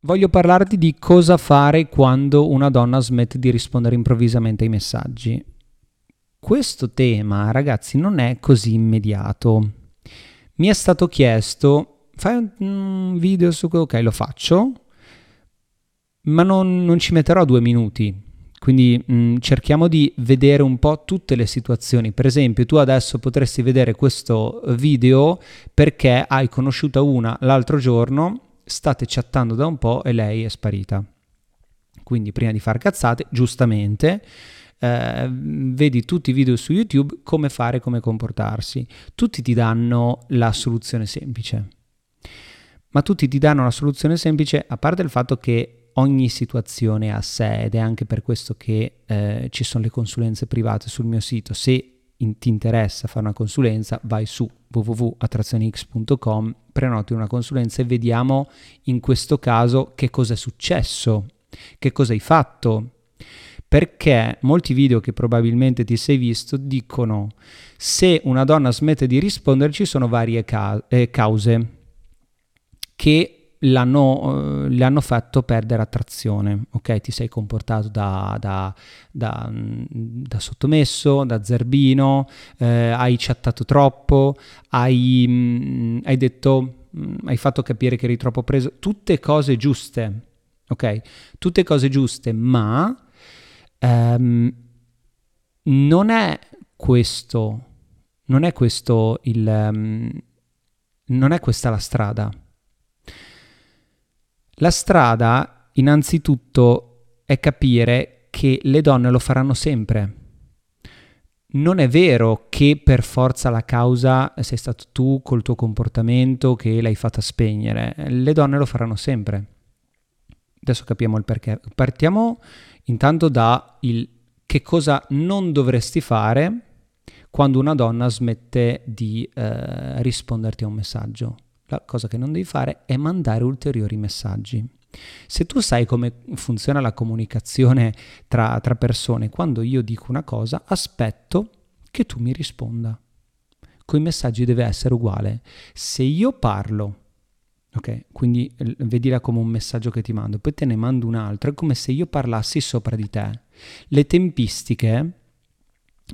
Voglio parlarti di cosa fare quando una donna smette di rispondere improvvisamente ai messaggi. Questo tema, ragazzi, non è così immediato. Mi è stato chiesto, fai un video su... Ok, lo faccio, ma non, non ci metterò due minuti. Quindi mh, mm, cerchiamo di vedere un po' tutte le situazioni. Per esempio, tu adesso potresti vedere questo video perché hai conosciuta una l'altro giorno, state chattando da un po' e lei è sparita. Quindi prima di far cazzate, giustamente, eh, vedi tutti i video su YouTube come fare, come comportarsi. Tutti ti danno la soluzione semplice. Ma tutti ti danno la soluzione semplice, a parte il fatto che ogni situazione a sé ed è anche per questo che eh, ci sono le consulenze private sul mio sito. Se in, ti interessa fare una consulenza, vai su www.attrazionix.com, prenoti una consulenza e vediamo in questo caso che cosa è successo, che cosa hai fatto. Perché molti video che probabilmente ti sei visto dicono se una donna smette di rispondere ci sono varie ca- eh, cause che l'hanno, eh, fatto perdere attrazione, ok? Ti sei comportato da, da, da, mm, da sottomesso, da zerbino, eh, hai chattato troppo, hai, mh, mm, hai detto, mh, mm, hai fatto capire che eri troppo preso, tutte cose giuste, ok? Tutte cose giuste, ma ehm, non è questo, non è questo il... Um, non è questa la strada la strada, innanzitutto, è capire che le donne lo faranno sempre. Non è vero che per forza la causa sei stato tu col tuo comportamento che l'hai fatta spegnere. Le donne lo faranno sempre. Adesso capiamo il perché. Partiamo intanto da il che cosa non dovresti fare quando una donna smette di eh, risponderti a un messaggio la cosa che non devi fare è mandare ulteriori messaggi. Se tu sai come funziona la comunicazione tra, tra persone, quando io dico una cosa, aspetto che tu mi risponda. Con i messaggi deve essere uguale. Se io parlo, ok, quindi vedila come un messaggio che ti mando, poi te ne mando un altro, è come se io parlassi sopra di te. Le tempistiche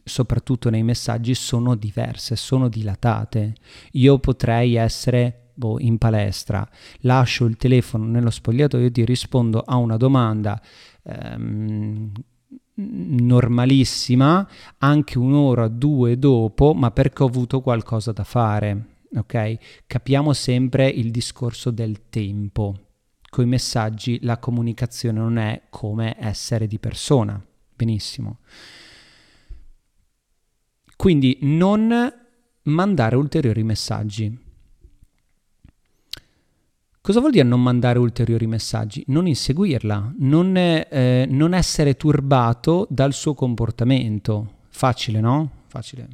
soprattutto nei messaggi, sono diverse, sono dilatate. Io potrei essere boh, in palestra, lascio il telefono nello spogliatoio, ti rispondo a una domanda ehm, normalissima, anche un'ora, due dopo, ma perché ho avuto qualcosa da fare. Ok? Capiamo sempre il discorso del tempo. Con i messaggi la comunicazione non è come essere di persona. Benissimo. Quindi non mandare ulteriori messaggi. Cosa vuol dire non mandare ulteriori messaggi? Non inseguirla, non, eh, non essere turbato dal suo comportamento. Facile, no? Facile.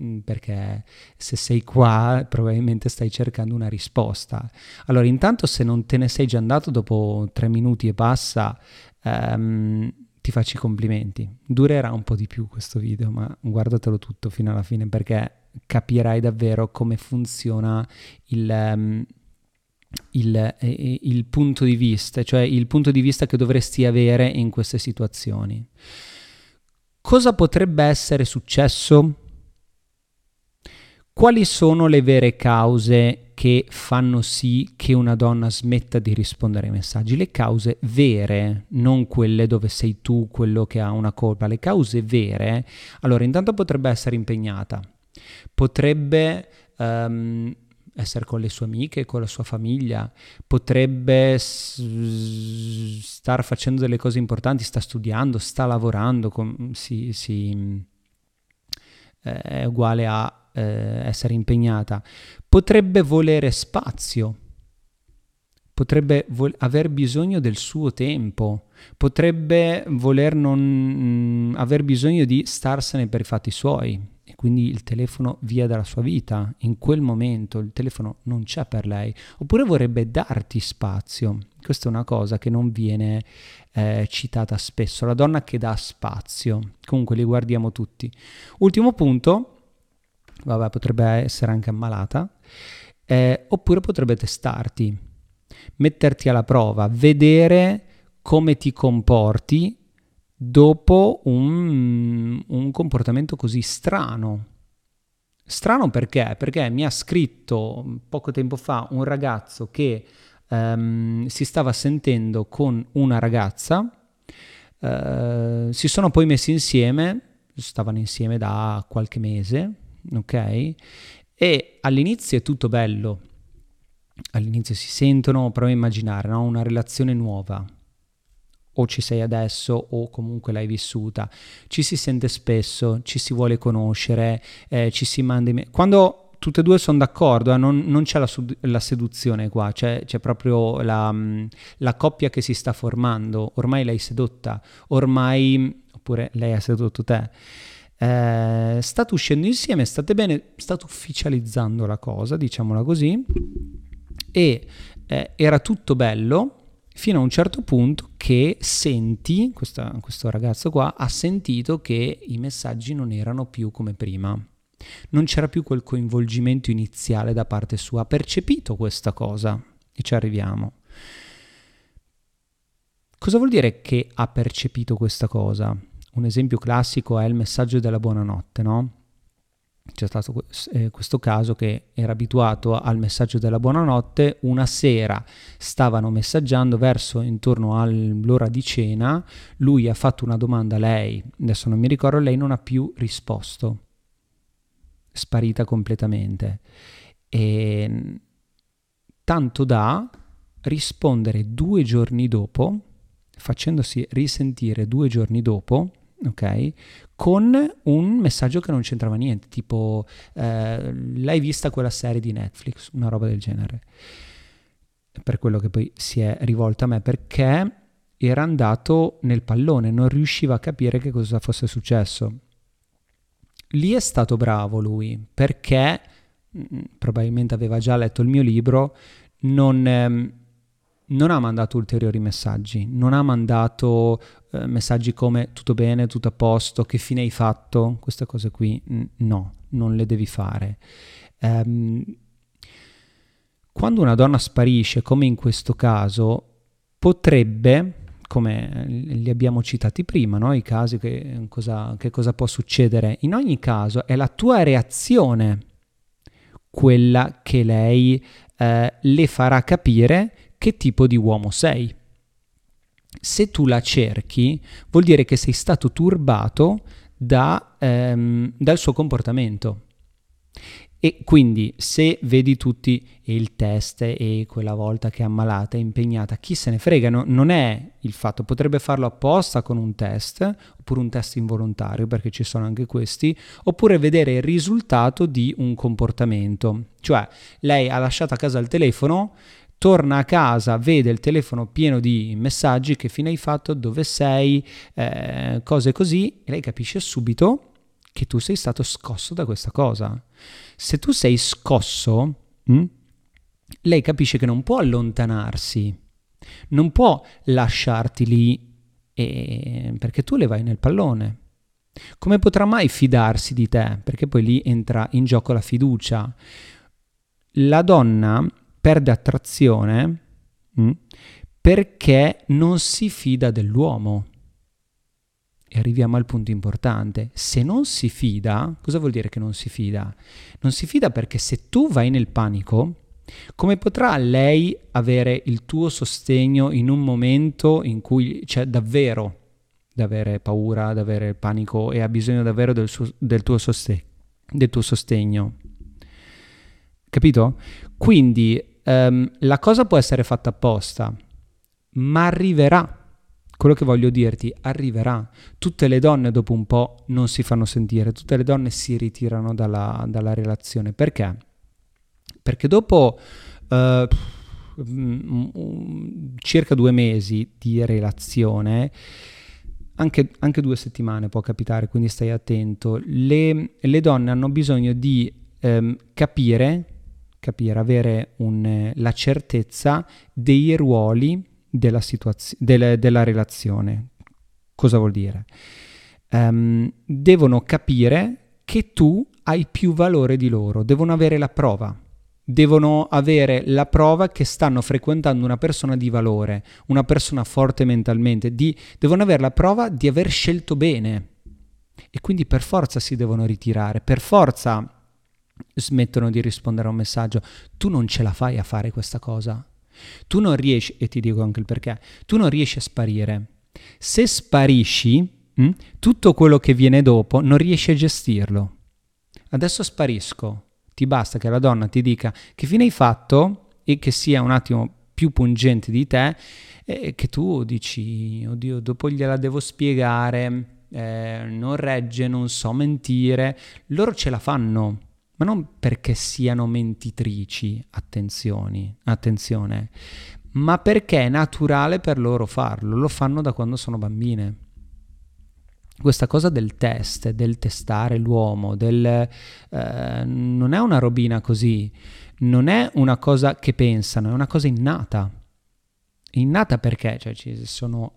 Mm, perché se sei qua probabilmente stai cercando una risposta. Allora, intanto se non te ne sei già andato dopo tre minuti e passa, ehm, ti faccio i complimenti. Durerà un po' di più questo video, ma guardatelo tutto fino alla fine perché capirai davvero come funziona il... Um, il, eh, il, punto di vista, cioè il punto di vista che dovresti avere in queste situazioni. Cosa potrebbe essere successo? Quali sono le vere cause che fanno sì che una donna smetta di rispondere ai messaggi? Le cause vere, non quelle dove sei tu quello che ha una colpa, le cause vere. Allora, intanto potrebbe essere impegnata, potrebbe um, essere con le sue amiche, con la sua famiglia, potrebbe star facendo delle cose importanti, sta studiando, sta lavorando, com- si, si, eh, è uguale a eh, essere impegnata, potrebbe volere spazio, potrebbe vol- aver bisogno del suo tempo, potrebbe voler non mh, mm, aver bisogno di starsene per i fatti suoi quindi il telefono via dalla sua vita. In quel momento il telefono non c'è per lei, oppure vorrebbe darti spazio. Questa è una cosa che non viene eh, citata spesso, la donna che dà spazio. Comunque li guardiamo tutti. Ultimo punto, vabbè, potrebbe essere anche ammalata, eh, oppure potrebbe testarti, metterti alla prova, vedere come ti comporti dopo un, un comportamento così strano. Strano perché? Perché mi ha scritto poco tempo fa un ragazzo che um, si stava sentendo con una ragazza, uh, si sono poi messi insieme, stavano insieme da qualche mese, ok? E all'inizio è tutto bello, all'inizio si sentono, prova a immaginare no? una relazione nuova, o ci sei adesso o comunque l'hai vissuta. Ci si sente spesso, ci si vuole conoscere, eh, ci si manda... In... Quando tutte e due sono d'accordo, eh, non, non, c'è la, la, seduzione qua, c'è, c'è proprio la, mm, la, coppia che si sta formando, ormai l'hai sedotta, ormai, oppure lei ha sedotto te. Eh, state uscendo insieme, state bene, state ufficializzando la cosa, diciamola così, e eh, era tutto bello, fino a un certo punto che senti, questa, questo ragazzo qua ha sentito che i messaggi non erano più come prima. Non c'era più quel coinvolgimento iniziale da parte sua, ha percepito questa cosa e ci arriviamo. Cosa vuol dire che ha percepito questa cosa? Un esempio classico è il messaggio della buonanotte, no? C'è stato eh, questo caso che era abituato al messaggio della buonanotte, una sera stavano messaggiando verso intorno all'ora di cena, lui ha fatto una domanda a lei, adesso non mi ricordo, lei non ha più risposto, sparita completamente. E tanto da rispondere due giorni dopo, facendosi risentire due giorni dopo, ok? Con un messaggio che non c'entrava niente, tipo eh, l'hai vista quella serie di Netflix, una roba del genere. Per quello che poi si è rivolta a me, perché era andato nel pallone, non riusciva a capire che cosa fosse successo. Lì è stato bravo lui, perché mm, probabilmente aveva già letto il mio libro, non... Ehm, non ha mandato ulteriori messaggi, non ha mandato eh, messaggi come tutto bene, tutto a posto, che fine hai fatto, queste cose qui n- no, non le devi fare. Um, quando una donna sparisce, come in questo caso, potrebbe, come li abbiamo citati prima, no? i casi che cosa, che cosa può succedere, in ogni caso è la tua reazione quella che lei eh, le farà capire che tipo di uomo sei. Se tu la cerchi, vuol dire che sei stato turbato da, ehm, dal suo comportamento. E quindi se vedi tutti il test e quella volta che è ammalata, è impegnata, chi se ne frega, no, non è il fatto, potrebbe farlo apposta con un test, oppure un test involontario, perché ci sono anche questi, oppure vedere il risultato di un comportamento. Cioè, lei ha lasciato a casa il telefono, torna a casa, vede il telefono pieno di messaggi, che fine hai fatto, dove sei, eh, cose così, e lei capisce subito che tu sei stato scosso da questa cosa. Se tu sei scosso, mh, hm, lei capisce che non può allontanarsi, non può lasciarti lì e... perché tu le vai nel pallone. Come potrà mai fidarsi di te? Perché poi lì entra in gioco la fiducia. La donna perde attrazione mh, mm, perché non si fida dell'uomo. E arriviamo al punto importante. Se non si fida, cosa vuol dire che non si fida? Non si fida perché se tu vai nel panico, come potrà lei avere il tuo sostegno in un momento in cui c'è davvero da avere paura, da avere panico e ha bisogno davvero del, suo, del, tuo, soste- del tuo sostegno? Capito? Quindi um, la cosa può essere fatta apposta, ma arriverà. Quello che voglio dirti, arriverà. Tutte le donne dopo un po' non si fanno sentire, tutte le donne si ritirano dalla, dalla relazione. Perché? Perché dopo uh, circa due mesi di relazione, anche, anche, due settimane può capitare, quindi stai attento, le, le donne hanno bisogno di um, capire capire, avere un, la certezza dei ruoli, della, situazio- del, della relazione. Cosa vuol dire? Um, devono capire che tu hai più valore di loro, devono avere la prova devono avere la prova che stanno frequentando una persona di valore, una persona forte mentalmente, di, devono avere la prova di aver scelto bene e quindi per forza si devono ritirare, per forza smettono di rispondere a un messaggio, tu non ce la fai a fare questa cosa, tu non riesci, e ti dico anche il perché, tu non riesci a sparire. Se sparisci, mh, hm, tutto quello che viene dopo non riesci a gestirlo. Adesso sparisco, ti basta che la donna ti dica che fine hai fatto e che sia un attimo più pungente di te e che tu dici, oddio, dopo gliela devo spiegare, eh, non regge, non so mentire. Loro ce la fanno, ma non perché siano mentitrici, attenzione, ma perché è naturale per loro farlo, lo fanno da quando sono bambine questa cosa del test, del testare l'uomo, del, eh, non è una robina così, non è una cosa che pensano, è una cosa innata. Innata perché? Cioè ci sono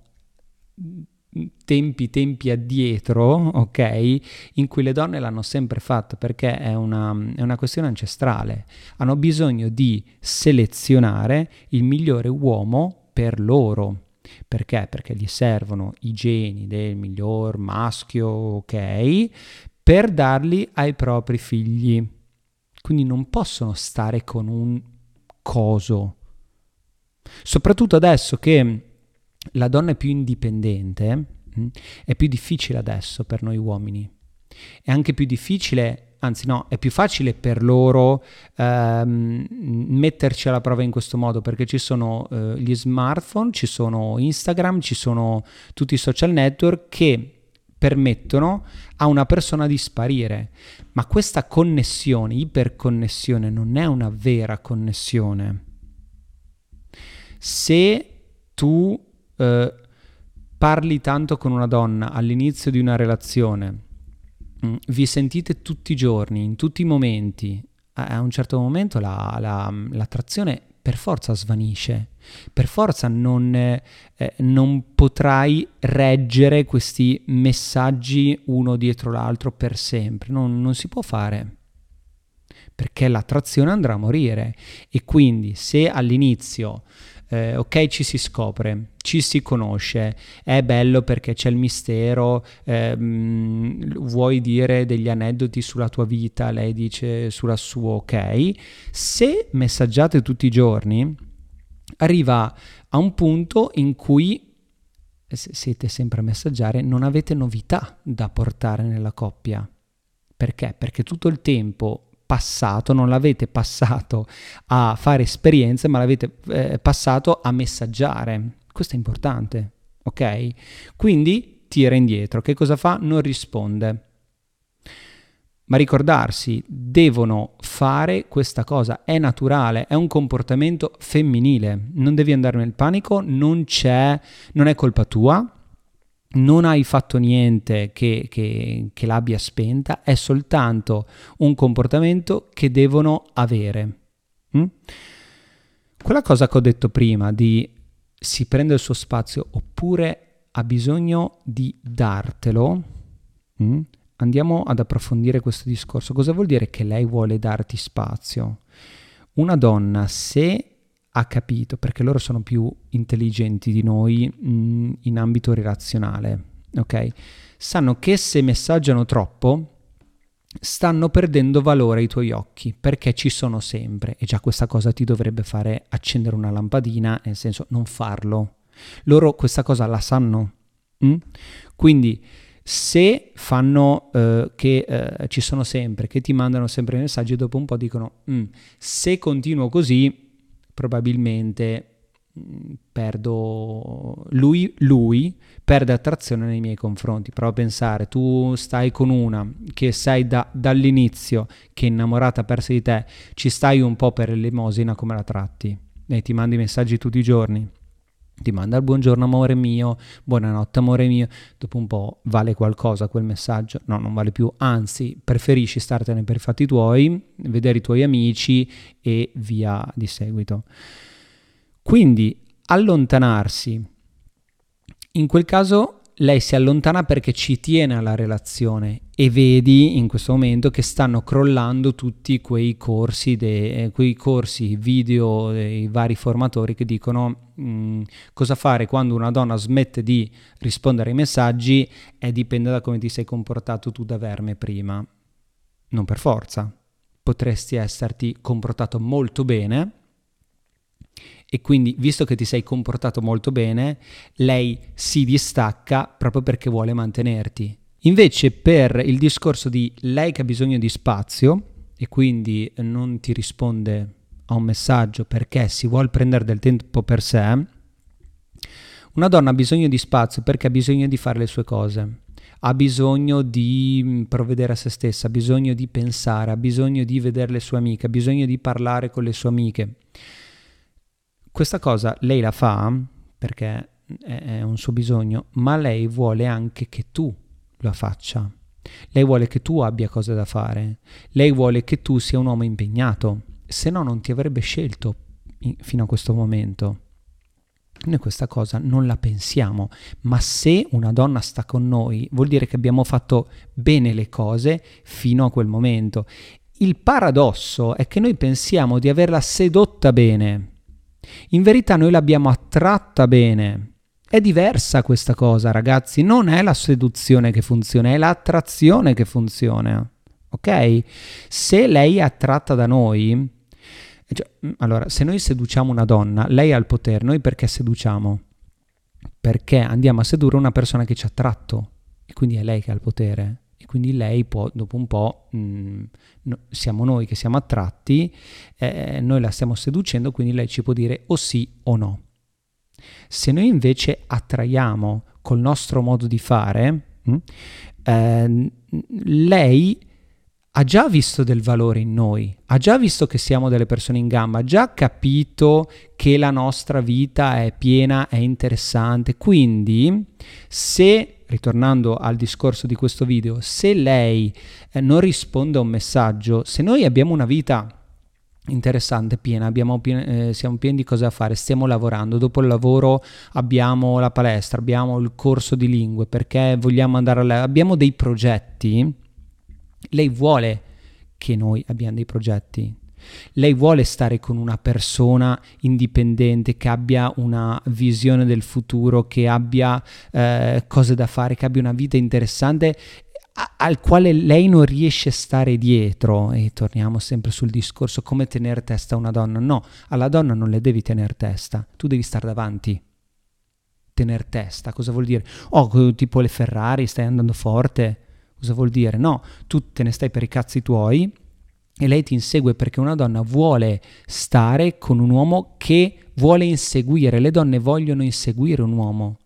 tempi, tempi addietro, ok, in cui le donne l'hanno sempre fatto perché è una, è una questione ancestrale. Hanno bisogno di selezionare il migliore uomo per loro perché? Perché gli servono i geni del miglior maschio, ok, per darli ai propri figli. Quindi non possono stare con un coso. Soprattutto adesso che la donna è più indipendente, mm, è più difficile adesso per noi uomini. È anche più difficile anzi no, è più facile per loro ehm, metterci alla prova in questo modo perché ci sono eh, gli smartphone, ci sono Instagram, ci sono tutti i social network che permettono a una persona di sparire. Ma questa connessione, iperconnessione, non è una vera connessione. Se tu eh, parli tanto con una donna all'inizio di una relazione, Mm, vi sentite tutti i giorni, in tutti i momenti, a un certo momento la, la, l'attrazione per forza svanisce, per forza non, eh, non, potrai reggere questi messaggi uno dietro l'altro per sempre, non, non si può fare perché l'attrazione andrà a morire. E quindi se all'inizio eh, ok ci si scopre, ci si conosce, è bello perché c'è il mistero, ehm, vuoi dire degli aneddoti sulla tua vita, lei dice sulla sua, ok, se messaggiate tutti i giorni, arriva a un punto in cui siete sempre a messaggiare, non avete novità da portare nella coppia. Perché? Perché tutto il tempo passato, non l'avete passato a fare esperienze, ma l'avete eh, passato a messaggiare. Questo è importante, ok? Quindi tira indietro. Che cosa fa? Non risponde. Ma ricordarsi, devono fare questa cosa, è naturale, è un comportamento femminile, non devi andare nel panico, non non è colpa tua, non hai fatto niente che, che, che, l'abbia spenta, è soltanto un comportamento che devono avere. Mm? Quella cosa che ho detto prima di si prende il suo spazio oppure ha bisogno di dartelo, mm? andiamo ad approfondire questo discorso. Cosa vuol dire che lei vuole darti spazio? Una donna, se ha capito, perché loro sono più intelligenti di noi mh, mm, in ambito relazionale, ok? Sanno che se messaggiano troppo stanno perdendo valore ai tuoi occhi perché ci sono sempre e già questa cosa ti dovrebbe fare accendere una lampadina, nel senso non farlo. Loro questa cosa la sanno. Mh? Quindi se fanno eh, che eh, ci sono sempre, che ti mandano sempre messaggi, dopo un po' dicono mm, se continuo così probabilmente mm, perdo lui, lui perde attrazione nei miei confronti. Prova a pensare tu stai con una che sei da, dall'inizio che è innamorata persa di te ci stai un po' per l'elemosina come la tratti? E ti mandi messaggi tutti i giorni ti manda il buongiorno amore mio, buonanotte amore mio, dopo un po' vale qualcosa quel messaggio? No, non vale più, anzi preferisci startene per i fatti tuoi, vedere i tuoi amici e via di seguito. Quindi allontanarsi. In quel caso lei si allontana perché ci tiene alla relazione e vedi in questo momento che stanno crollando tutti quei corsi, de, eh, quei corsi video dei vari formatori che dicono mh, mm, cosa fare quando una donna smette di rispondere ai messaggi e dipende da come ti sei comportato tu da verme prima. Non per forza. Potresti esserti comportato molto bene e quindi, visto che ti sei comportato molto bene, lei si distacca proprio perché vuole mantenerti. Invece, per il discorso di lei che ha bisogno di spazio e quindi non ti risponde a un messaggio perché si vuole prendere del tempo per sé, una donna ha bisogno di spazio perché ha bisogno di fare le sue cose, ha bisogno di provvedere a se stessa, ha bisogno di pensare, ha bisogno di vedere le sue amiche, ha bisogno di parlare con le sue amiche. Questa cosa lei la fa perché è un suo bisogno, ma lei vuole anche che tu la faccia. Lei vuole che tu abbia cose da fare. Lei vuole che tu sia un uomo impegnato, se no non ti avrebbe scelto fino a questo momento. Noi questa cosa non la pensiamo, ma se una donna sta con noi vuol dire che abbiamo fatto bene le cose fino a quel momento. Il paradosso è che noi pensiamo di averla sedotta bene, in verità noi l'abbiamo attratta bene. È diversa questa cosa, ragazzi, non è la seduzione che funziona, è l'attrazione che funziona. Ok? Se lei è attratta da noi, cioè, mm, allora, se noi seduciamo una donna, lei ha il potere, noi perché seduciamo? Perché andiamo a sedurre una persona che ci ha attratto e quindi è lei che ha il potere quindi lei può, dopo un po', mh, mm, no, siamo noi che siamo attratti, eh, noi la stiamo seducendo, quindi lei ci può dire o sì o no. Se noi invece attraiamo col nostro modo di fare, mh, mm, eh, lei ha già visto del valore in noi, ha già visto che siamo delle persone in gamba, ha già capito che la nostra vita è piena, è interessante. Quindi, se ritornando al discorso di questo video, se lei eh, non risponde a un messaggio, se noi abbiamo una vita interessante, piena, pien- eh, siamo pieni di cose da fare, stiamo lavorando, dopo il lavoro abbiamo la palestra, abbiamo il corso di lingue, perché vogliamo andare a... abbiamo dei progetti, lei vuole che noi abbiamo dei progetti, lei vuole stare con una persona indipendente che abbia una visione del futuro, che abbia eh, cose da fare, che abbia una vita interessante al quale lei non riesce a stare dietro. E torniamo sempre sul discorso come tenere testa a una donna. No, alla donna non le devi tenere testa. Tu devi stare davanti. Tenere testa, cosa vuol dire? oh, tipo le Ferrari, stai andando forte cosa vuol dire? no, tu te ne stai per i cazzi tuoi e lei ti insegue perché una donna vuole stare con un uomo che vuole inseguire, le donne vogliono inseguire un uomo.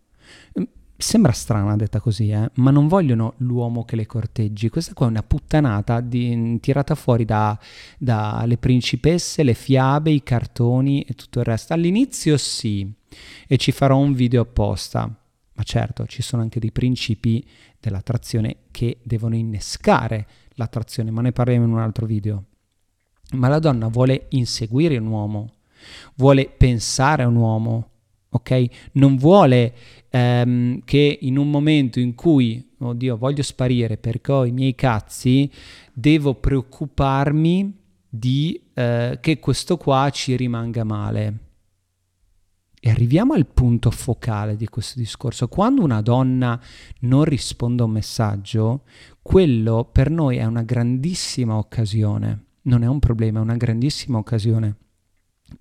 Mm, sembra strana detta così, eh? ma non vogliono l'uomo che le corteggi. Questa qua è una puttanata di, tirata fuori dalle da principesse, le fiabe, i cartoni e tutto il resto. All'inizio sì, e ci farò un video apposta, ma certo ci sono anche dei principi dell'attrazione che devono innescare l'attrazione, ma ne parleremo in un altro video. Ma la donna vuole inseguire un uomo, vuole pensare a un uomo, ok? Non vuole ehm, che in un momento in cui, oddio, voglio sparire perché ho i miei cazzi, devo preoccuparmi di eh, che questo qua ci rimanga male. E arriviamo al punto focale di questo discorso. Quando una donna non risponde a un messaggio, quello per noi è una grandissima occasione. Non è un problema, è una grandissima occasione.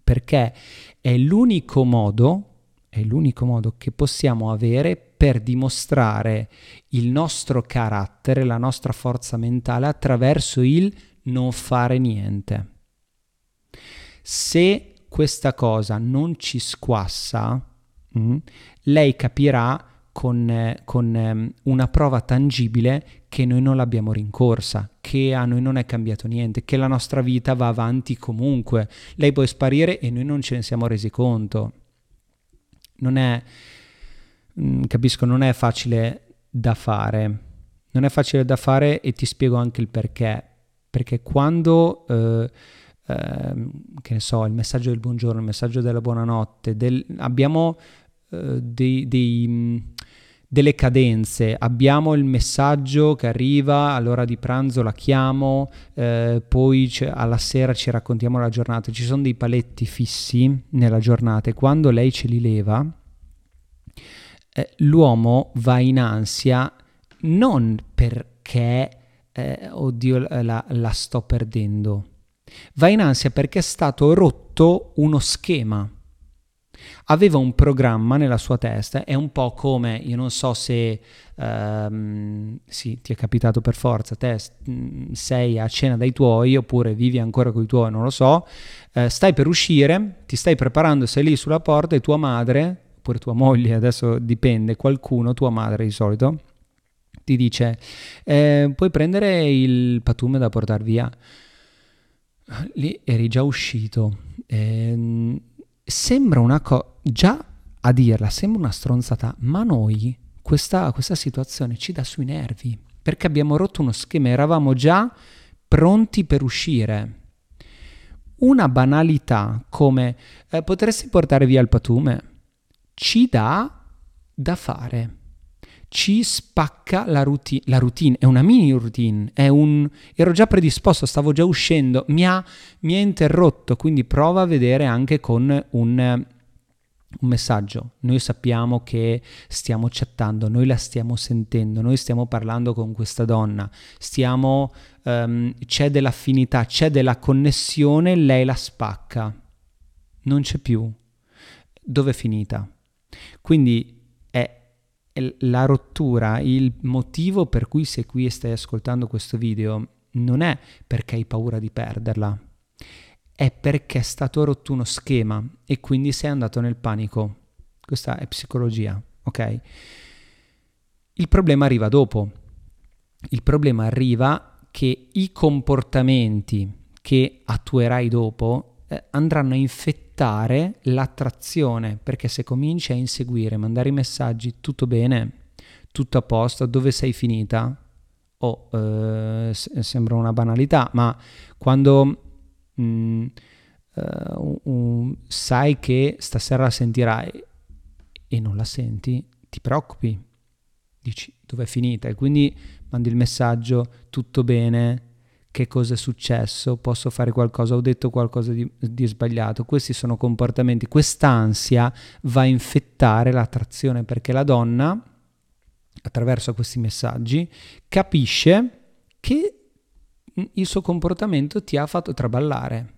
Perché è l'unico modo, è l'unico modo che possiamo avere per dimostrare il nostro carattere, la nostra forza mentale attraverso il non fare niente. Se questa cosa non ci squassa, mh, mm, lei capirà con, eh, con eh, una prova tangibile che noi non l'abbiamo rincorsa, che a noi non è cambiato niente, che la nostra vita va avanti comunque. Lei può sparire e noi non ce ne siamo resi conto. Non è, mm, capisco, non è facile da fare. Non è facile da fare e ti spiego anche il perché. Perché quando... Eh, ehm, che ne so, il messaggio del buongiorno, il messaggio della buonanotte, del, abbiamo eh, dei, dei, delle cadenze, abbiamo il messaggio che arriva all'ora di pranzo, la chiamo, eh, poi alla sera ci raccontiamo la giornata, ci sono dei paletti fissi nella giornata e quando lei ce li leva, eh, l'uomo va in ansia non perché, eh, oddio, la, la sto perdendo, va in ansia perché è stato rotto uno schema aveva un programma nella sua testa, è un po' come, io non so se, um, sì, ti è capitato per forza, te sei a cena dai tuoi oppure vivi ancora con i tuoi, non lo so, uh, stai per uscire, ti stai preparando, sei lì sulla porta e tua madre, oppure tua moglie, adesso dipende, qualcuno, tua madre di solito, ti dice, eh, puoi prendere il patume da portare via. Lì eri già uscito. Eh, sembra una cosa, già a dirla, sembra una stronzata, ma noi questa, questa situazione ci dà sui nervi, perché abbiamo rotto uno schema, eravamo già pronti per uscire. Una banalità come eh, potresti portare via il patume ci dà da fare ci spacca la routine. La routine è una mini routine, un... ero già predisposto, stavo già uscendo, mi ha, mi ha interrotto, quindi prova a vedere anche con un, un messaggio. Noi sappiamo che stiamo chattando, noi la stiamo sentendo, noi stiamo parlando con questa donna, stiamo, um, c'è dell'affinità, c'è della connessione, lei la spacca. Non c'è più. Dove è finita? Quindi la rottura, il motivo per cui sei qui e stai ascoltando questo video non è perché hai paura di perderla, è perché è stato rotto uno schema e quindi sei andato nel panico. Questa è psicologia, ok? Il problema arriva dopo. Il problema arriva che i comportamenti che attuerai dopo eh, andranno a infettare limitare l'attrazione, perché se cominci a inseguire, mandare i messaggi, tutto bene, tutto a posto, dove sei finita? Oh, eh, sembra una banalità, ma quando mh, mm, uh, uh, sai che stasera la sentirai e non la senti, ti preoccupi, dici dove è finita? E quindi mandi il messaggio, tutto bene, che cosa è successo, posso fare qualcosa, ho detto qualcosa di, di, sbagliato. Questi sono comportamenti, quest'ansia va a infettare l'attrazione perché la donna, attraverso questi messaggi, capisce che il suo comportamento ti ha fatto traballare.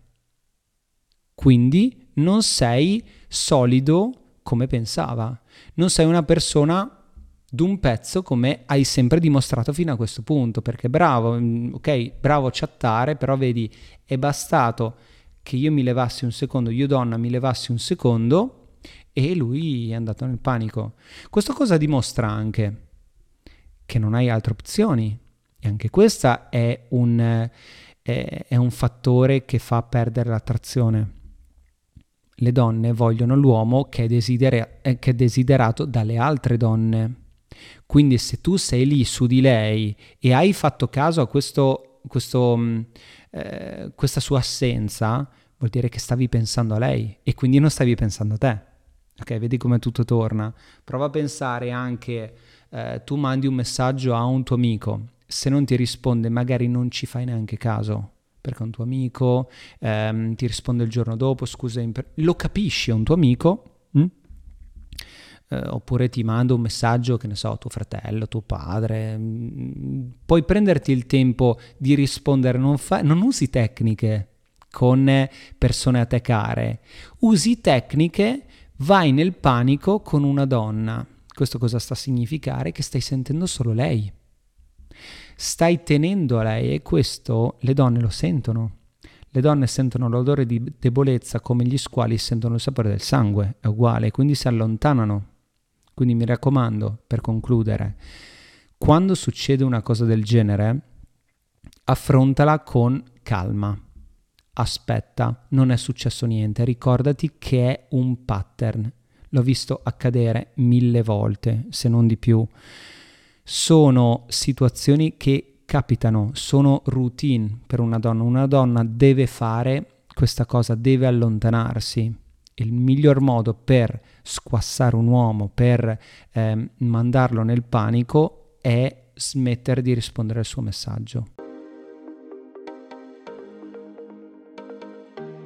Quindi non sei solido come pensava, non sei una persona d'un pezzo come hai sempre dimostrato fino a questo punto, perché bravo, mm, ok, bravo chattare, però vedi, è bastato che io mi levassi un secondo, io donna mi levassi un secondo e lui è andato nel panico. Questo cosa dimostra anche? Che non hai altre opzioni e anche questo è un, è, è un fattore che fa perdere l'attrazione. Le donne vogliono l'uomo che è, desidera- che è desiderato dalle altre donne quindi se tu sei lì su di lei e hai fatto caso a questo, questo, mm, eh, questa sua assenza, vuol dire che stavi pensando a lei e quindi non stavi pensando a te. Ok, vedi come tutto torna. Prova a pensare anche, eh, tu mandi un messaggio a un tuo amico, se non ti risponde magari non ci fai neanche caso, perché un tuo amico ehm, ti risponde il giorno dopo, scusa, imper- lo capisci, è un tuo amico, hm? Eh, oppure ti mando un messaggio, che ne so, tuo fratello, tuo padre, mm, puoi prenderti il tempo di rispondere, non, fa- non usi tecniche con persone a te care, usi tecniche, vai nel panico con una donna. Questo cosa sta a significare? Che stai sentendo solo lei. Stai tenendo a lei e questo le donne lo sentono. Le donne sentono l'odore di debolezza come gli squali sentono il sapore del sangue, è uguale, quindi si allontanano. Quindi mi raccomando, per concludere, quando succede una cosa del genere, affrontala con calma. Aspetta, non è successo niente, ricordati che è un pattern. L'ho visto accadere mille volte, se non di più. Sono situazioni che capitano, sono routine per una donna. Una donna deve fare questa cosa deve allontanarsi. Il miglior modo per squassare un uomo, per eh, mandarlo nel panico, è smettere di rispondere al suo messaggio.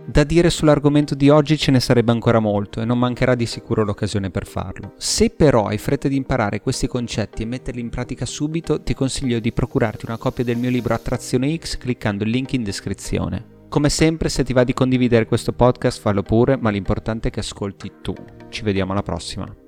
Da dire sull'argomento di oggi ce ne sarebbe ancora molto e non mancherà di sicuro l'occasione per farlo. Se però hai fretta di imparare questi concetti e metterli in pratica subito, ti consiglio di procurarti una copia del mio libro Attrazione X cliccando il link in descrizione. Come sempre, se ti va di condividere questo podcast, fallo pure, ma l'importante è che ascolti tu. Ci vediamo alla prossima.